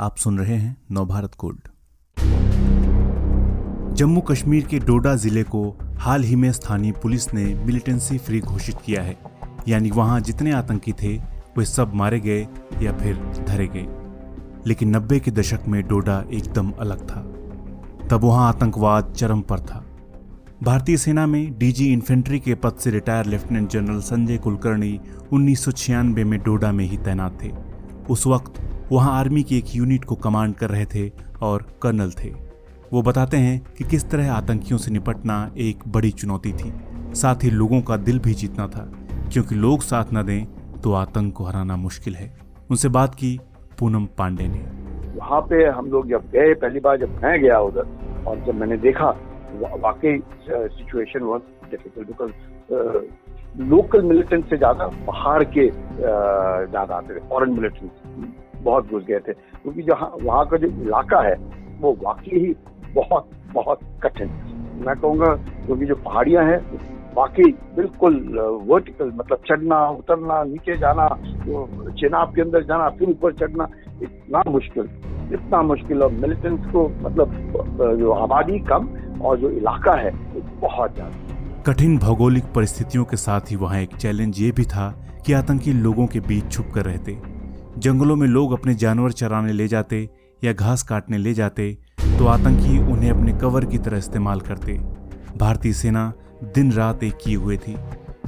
आप सुन रहे हैं नवभारत गोल्ड जम्मू कश्मीर के डोडा ज़िले को हाल ही में स्थानीय पुलिस ने मिलिटेंसी फ्री घोषित किया है। यानी वहाँ जितने आतंकी थे, वे सब मारे गए या फिर धरे गए। लेकिन नब्बे के दशक में डोडा एकदम अलग था। तब वहाँ आतंकवाद चरम पर था। भारतीय सेना में डीजी इन्फेंट्री के पद से retire lieutenant general Sanjay Kulkarni उन्नीस सौ छियानबे में डोडा में ही तैनात थे। उस वक्त वहाँ आर्मी की एक यूनिट को कमांड कर रहे थे और कर्नल थे। वो बताते हैं कि किस तरह आतंकियों से निपटना एक बड़ी चुनौती थी। साथ ही लोगों का दिल भी जीतना था, क्योंकि लोग साथ न दें तो आतंक को हराना मुश्किल है। उनसे बात की पूनम पांडे ने। वहाँ पे हम लोग जब गए, पहली बार जब मैं गया उधर, और जब मैंने देखा वाकई situation was difficult because local militant से ज़्यादा बाहर के ज़्यादा आते थे, फॉरन मिलिटेंट बहुत घुस गए थे। क्योंकि जहाँ वहाँ का जो इलाका है, वो वाकई ही बहुत बहुत कठिन मैं कहूँगा, क्योंकि जो पहाड़ियाँ हैं, वाकई बिल्कुल वर्टिकल मतलब चढ़ना, उतरना, नीचे जाना चेनाब के अंदर जाना, फिर ऊपर चढ़ना, इतना मुश्किल इतना मुश्किल। और मिलिटेंट्स को मतलब जो आबादी कम और जो इलाका है, वो बहुत ज़्यादा। कठिन भौगोलिक परिस्थितियों के साथ ही वहाँ एक चैलेंज ये भी था कि आतंकी लोगों के बीच छुप कर रहते। जंगलों में लोग अपने जानवर चराने ले जाते या घास काटने ले जाते तो आतंकी उन्हें अपने कवर की तरह इस्तेमाल करते। भारतीय सेना दिन रात एक किए हुए थी,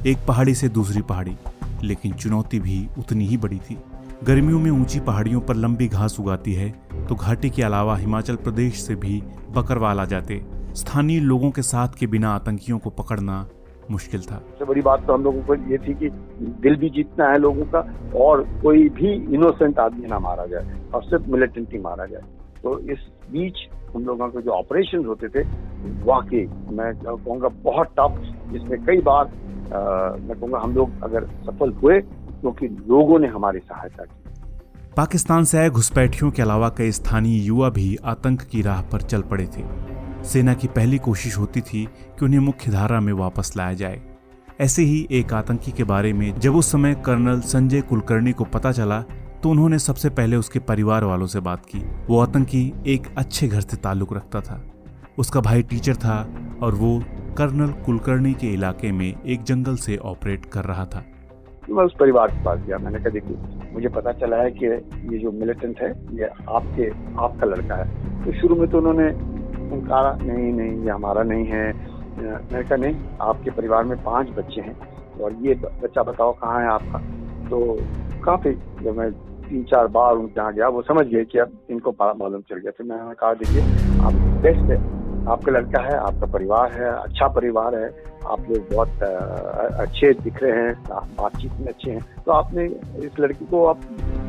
एक पहाड़ी से दूसरी पहाड़ी, लेकिन चुनौती भी उतनी ही बड़ी थी। गर्मियों में ऊँची पहाड़ियों पर लंबी घास उगाती है तो घाटी के अलावा हिमाचल प्रदेश से भी बकरवाल आ जाते। स्थानीय लोगों के साथ के बिना आतंकियों को पकड़ना मुश्किल था। सबसे बड़ी बात तो हम लोगों को ये थी कि दिल भी जीतना है लोगों का और कोई भी इनोसेंट आदमी ना मारा जाए और सिर्फ़ मिलिटेंट ही मारा जाए। तो इस बीच हम लोगों के जो ऑपरेशन होते थे वाकई मैं कहूँगा बहुत टफ जिसमें कई बार आ, मैं कहूँगा हम लोग अगर सफल हुए क्योंकि तो लोगों ने हमारी सहायता की। पाकिस्तान से आए घुसपैठियों के अलावा कई स्थानीय युवा भी आतंक की राह पर चल पड़े थे। सेना की पहली कोशिश होती थी कि उन्हें मुख्य धारा में वापस लाया जाए। ऐसे ही एक आतंकी के बारे में जब उस समय कर्नल संजय कुलकर्णी को पता चला तो उन्होंने सबसे पहले उसके परिवार वालों से बात की। वो आतंकी एक अच्छे घर से ताल्लुक रखता था। उसका भाई टीचर था और वो कर्नल कुलकर्णी के इलाके में एक जंगल से ऑपरेट कर रहा था। मैं उस परिवार के पास गया। मैंने कहा, देखिए, मुझे पता चला है कि ये जो मिलिटेंट है, ये आपके, आपका लड़का है। तो शुरू में तो उन्होंने कहा नहीं नहीं, ये हमारा नहीं है। मैंने कहा, नहीं, आपके परिवार में पाँच बच्चे हैं और ये बच्चा बताओ कहाँ है आपका? तो काफ़ी जब मैं तीन चार बार उन जहाँ गया, वो समझ गए कि अब इनको मालूम चल गया। फिर मैंने कहा, देखिए, आप बेस्ट है। आपका लड़का है, आपका परिवार है अच्छा परिवार है, आप लोग बहुत अच्छे दिख रहे हैं बातचीत में अच्छे हैं। तो आपने इस लड़की को आप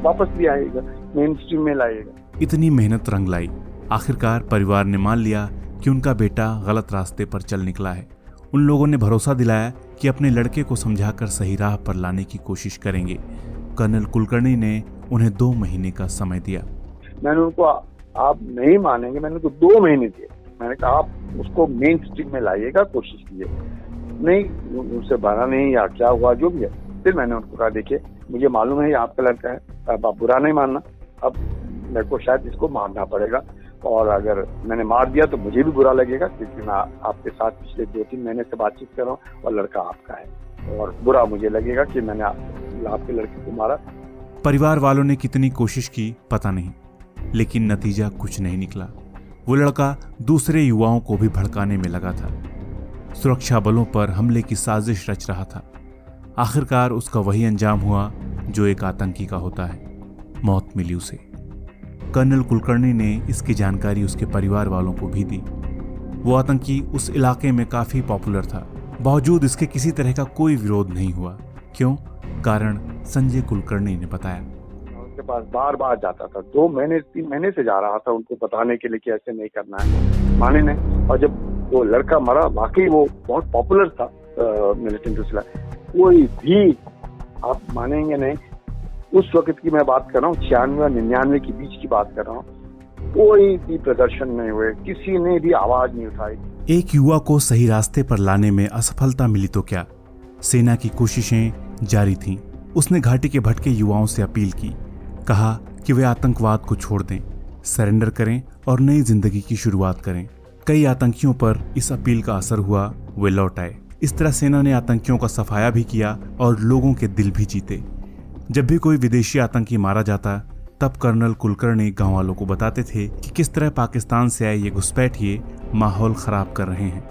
वापस भी आएगा मेन स्ट्रीम में लाइएगा। इतनी मेहनत रंग लाई। आखिरकार परिवार ने मान लिया कि उनका बेटा गलत रास्ते पर चल निकला है। उन लोगों ने भरोसा दिलाया कि अपने लड़के को समझाकर सही राह पर लाने की कोशिश करेंगे। कर्नल कुलकर्णी ने उन्हें दो महीने का समय दिया। मैंने उनको आप नहीं मानेंगे, मैंने उनको दो महीने दिए। मैंने कहा, आप उसको मेन स्ट्रीम में लाइएगा, कोशिश कीजिए। नहीं उनसे बना नहीं, या क्या हुआ, जो भी है। फिर मैंने उनको कहा, देखिए, मुझे मालूम है ये आपका लड़का है अब आप बुरा नहीं मानना। अब मेरे को शायद इसको मारना पड़ेगा। और अगर मैंने मार दिया तो मुझे भी बुरा लगेगा, क्योंकि मैं आपके साथ पिछले दो तीन महीने से बातचीत कर रहा हूँ और लड़का आपका है। और बुरा मुझे लगेगा कि मैंने आपके लड़के को मारा। परिवार वालों ने कितनी कोशिश की, पता नहीं, लेकिन नतीजा कुछ नहीं निकला। वो लड़का दूसरे युवाओं को भी भड़काने में लगा था। सुरक्षा बलों पर हमले की साजिश रच रहा था। आखिरकार उसका वही अंजाम हुआ, जो एक आतंकी का होता है। मौत मिली उसे। कर्नल कुलकर्णी ने इसकी जानकारी उसके परिवार वालों को भी दी। वो आतंकी उस इलाके में काफ़ी पॉपुलर था। बावजूद इसके किसी तरह का कोई विरोध नहीं हुआ। क्यों? कारण संजय कुलकर्णी ने बताया। उनके पास बार बार जाता था। दो महीने, तीन महीने से जा रहा था उनको बताने के लिए कि ऐसे नहीं करना है। माने ने और जब वो लड़का मरा, वाकई वो बहुत पॉपुलर था मिलिटेंट कोई भी आप मानेंगे नहीं उस वक्त की मैं बात कर रहा हूँ, छियानवे और निन्यानवे के बीच की बात कर रहा हूँ। कोई भी प्रदर्शन नहीं हुए, किसी ने भी आवाज़ नहीं उठाई। एक युवा को सही रास्ते पर लाने में असफलता मिली तो क्या? सेना की कोशिशें जारी थीं। उसने घाटी के भटके युवाओं से अपील की। कहा कि वे आतंकवाद को छोड़ दें, सरेंडर करें और नई ज़िंदगी की शुरुआत करें। कई आतंकियों पर इस अपील का असर हुआ, वे लौट आए। इस तरह सेना ने आतंकियों का सफाया भी किया और लोगों के दिल भी जीते। जब भी कोई विदेशी आतंकी मारा जाता, तब कर्नल कुलकर्णी गाँव वालों को बताते थे कि किस तरह पाकिस्तान से आए ये घुसपैठिए माहौल खराब कर रहे हैं।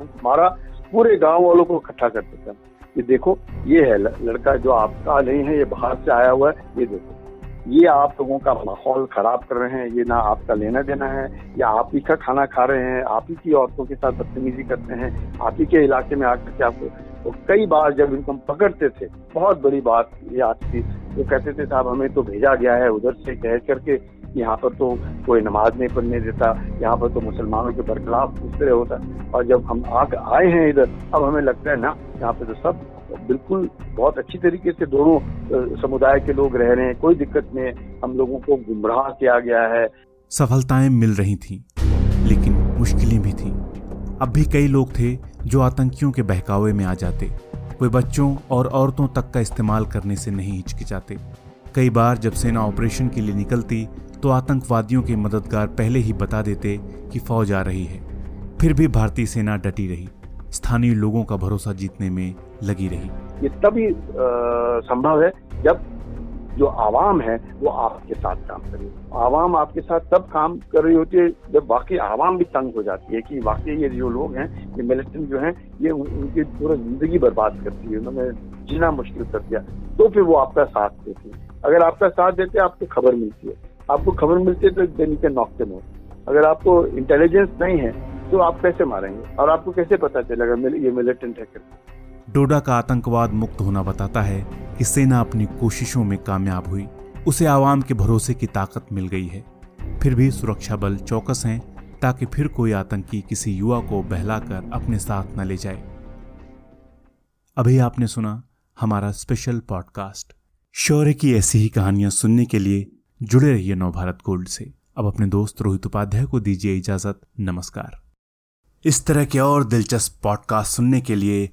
हमारा पूरे गाँव वालों को इकट्ठा करते थे ये देखो, ये है लड़का जो आपका नहीं है, ये बाहर से आया हुआ है, ये देखो। ये आप लोगों का माहौल खराब कर रहे हैं, ये ना आपका लेना देना है, या आप ही का खाना खा रहे हैं, आप ही की औरतों के साथ बदतमीजी करते हैं, आप ही के इलाके में आकर के आपको तो कई बार जब इनको हम पकड़ते थे, बहुत बड़ी बात ये आज थी वो कहते थे, साहब, हमें तो भेजा गया है, उधर से कह करके, यहाँ पर तो कोई नमाज़ नहीं पढ़ने देता, यहाँ पर तो मुसलमानों के बरखिलाफ इस तरह होता। और जब हम आए हैं इधर, अब हमें लगता है, ना, यहाँ पे तो सब बिल्कुल बहुत अच्छी तरीके से दोनों समुदाय के लोग रह रहे हैं, कोई दिक्कत नहीं हम लोगों को गुमराह किया गया है। सफलताएँ मिल रही थी, लेकिन मुश्किलें भी थी। अब भी कई लोग थे जो आतंकियों के बहकावे में आ जाते, वे बच्चों और औरतों तक का इस्तेमाल करने से नहीं हिचकिचाते। कई बार जब सेना ऑपरेशन के लिए निकलती तो आतंकवादियों के मददगार पहले ही बता देते कि फौज आ रही है। फिर भी भारतीय सेना डटी रही, स्थानीय लोगों का भरोसा जीतने में लगी रही। ये तभी संभव है जब जो आवाम है, वो आपके साथ काम करे आवाम आपके साथ तब काम कर रही होती है, जब वाकई आवाम भी तंग हो जाती है कि वाकई ये जो लोग हैं, ये मिलिटेंट जो हैं, ये उनकी पूरा ज़िंदगी बर्बाद करती है, उन्होंने जीना मुश्किल कर दिया। तो फिर वो आपका साथ देती है। अगर आपका साथ देते, आपको खबर मिलती है। आपको खबर मिलती है तो दिन के नौकते में अगर आपको इंटेलिजेंस नहीं है तो आप कैसे मारेंगे? और आपको कैसे पता चलेगा ये मिलिटेंट है करके डोडा का आतंकवाद मुक्त होना बताता है कि सेना अपनी कोशिशों में कामयाब हुई। उसे आवाम के भरोसे की ताकत मिल गई है। फिर भी सुरक्षा बल चौकस हैं ताकि फिर कोई आतंकी किसी युवा को बहलाकर अपने साथ न ले जाए। अभी आपने सुना हमारा स्पेशल पॉडकास्ट। शौर्य की ऐसी ही कहानियाँ सुनने के लिए जुड़े रहिए नवभारत गोल्ड से। अब अपने दोस्त रोहित उपाध्याय को दीजिए इजाज़त। नमस्कार। इस तरह के और दिलचस्प पॉडकास्ट सुनने के लिए